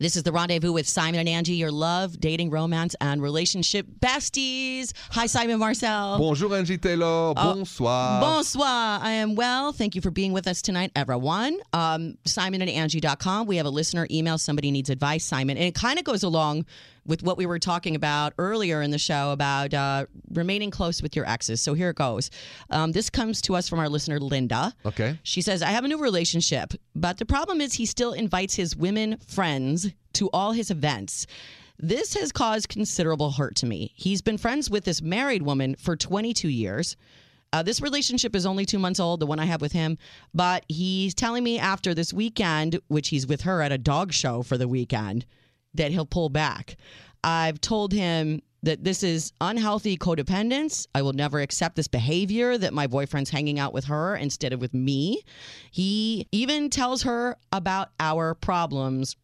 This is the rendezvous with Simon and Angie, your love, dating, romance, and relationship besties. Hi, Simon Marcel. Bonjour Angie Taylor. Bonsoir. Bonsoir. I am well. Thank you for being with us tonight, everyone. Um, SimonandAngie.com. We have a listener email. Somebody needs advice, Simon. And it kind of goes along with what we were talking about earlier in the show about uh, remaining close with your exes. So here it goes. Um, this comes to us from our listener, Linda. Okay. She says, I have a new relationship, but the problem is he still invites his women friends to all his events. This has caused considerable hurt to me. He's been friends with this married woman for 22 years. Uh, this relationship is only two months old, the one I have with him, but he's telling me after this weekend, which he's with her at a dog show for the weekend, that he'll pull back. I've told him that this is unhealthy codependence. I will never accept this behavior that my boyfriend's hanging out with her instead of with me. He even tells her about our problems.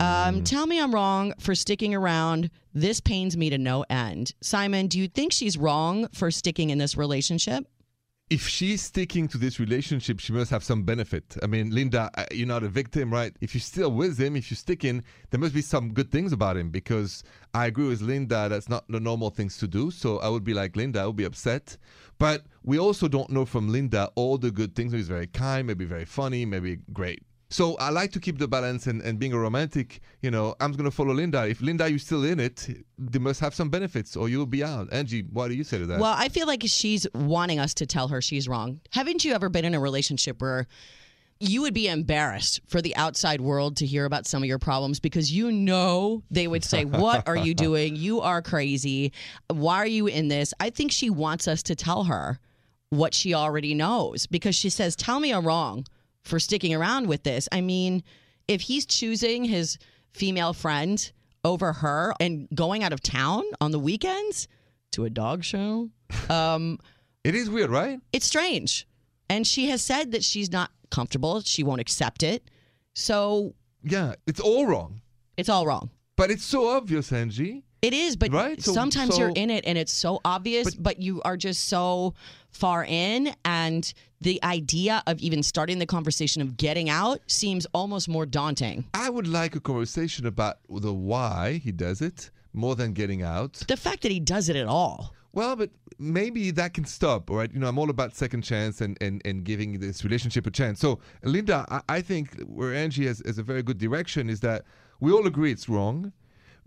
Um, tell me I'm wrong for sticking around. This pains me to no end. Simon, do you think she's wrong for sticking in this relationship? If she's sticking to this relationship, she must have some benefit. I mean, Linda, uh, you're not a victim, right? If you're still with him, if you're sticking, there must be some good things about him because I agree with Linda, that's not the normal things to do. So I would be like Linda, I would be upset. But we also don't know from Linda all the good things. He's very kind, maybe very funny, maybe great. So I like to keep the balance and, and being a romantic, you know, I'm going to follow Linda. If Linda, you're still in it, they must have some benefits or you'll be out. Angie, what do you say to that? Well, I feel like she's wanting us to tell her she's wrong. Haven't you ever been in a relationship where you would be embarrassed for the outside world to hear about some of your problems because you know they would say, What are you doing? You are crazy. Why are you in this? I think she wants us to tell her what she already knows because she says, Tell me I'm wrong for sticking around with this. I mean, if he's choosing his female friend over her and going out of town on the weekends to a dog show, um, it is weird, right? it's strange. And she has said that she's not comfortable. She won't accept it. So Yeah, it's all wrong. it's all wrong. But it's so obvious, Angie. It is, but Right, so- sometimes so- you're in it and it's so obvious, but, you are just so far in. And the idea of even starting the conversation of getting out seems almost more daunting. I would like a conversation about the why he does it more than getting out. The fact that he does it at all. Well, but maybe that can stop, right? You know, I'm all about second chance and, and, and giving this relationship a chance. So, Linda, I, I think where Angie has, has a very good direction is that we all agree it's wrong,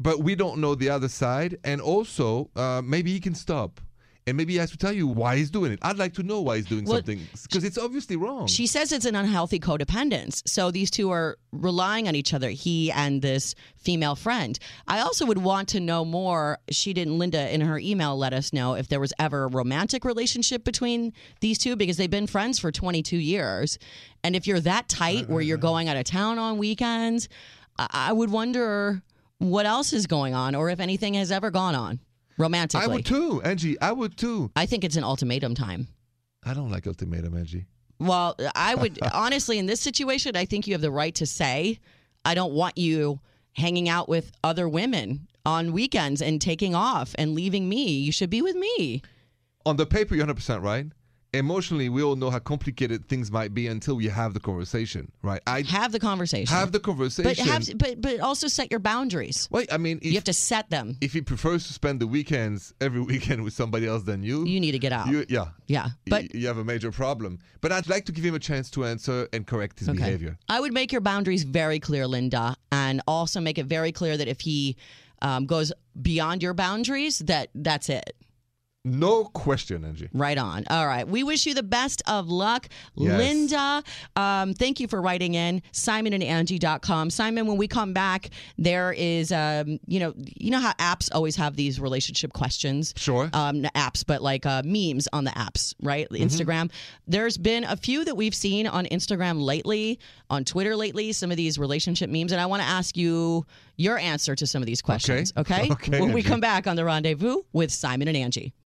but we don't know the other side. And also, uh, maybe he can stop. And maybe he has to tell you why he's doing it. I'd like to know why he's doing Well, something because it's obviously wrong. She says it's an unhealthy codependence. So these two are relying on each other, he and this female friend. I also would want to know more. She didn't, Linda, in her email, let us know if there was ever a romantic relationship between these two because they've been friends for 22 years. And if you're that tight where you're going out of town on weekends, I, I would wonder what else is going on or if anything has ever gone on romantically. I would too, Angie. I would too. I think it's an ultimatum time. I don't like ultimatum, Angie. Well, I would honestly, in this situation, I think you have the right to say, I don't want you hanging out with other women on weekends and taking off and leaving me. You should be with me. on the paper, you're 100% right. Emotionally, we all know how complicated things might be until we have the conversation, right? I Have the conversation. have the but conversation. have but but also set your boundaries. Wait, I mean, if, You have to set them. if he prefers to spend the weekends every weekend with somebody else than you, You need to get out. you yeah, yeah. But you have a major problem. But I'd like to give him a chance to answer and correct his Okay. behavior. I would make your boundaries very clear, Linda, and also make it very clear that if he um, goes beyond your boundaries, that that's it. No question, Angie. Right on. All right. We wish you the best of luck. Yes. Linda, um, thank you for writing in. SimonandAngie.com. Simon, when we come back, there is, um, you know, you know how apps always have these relationship questions? Sure. Um, apps, but like uh, memes on the apps, right? Mm-hmm. Instagram. There's been a few that we've seen on Instagram lately, on Twitter lately, some of these relationship memes. And I want to ask you your answer to some of these questions. Okay. Okay, When we come back on the rendezvous with Simon and Angie.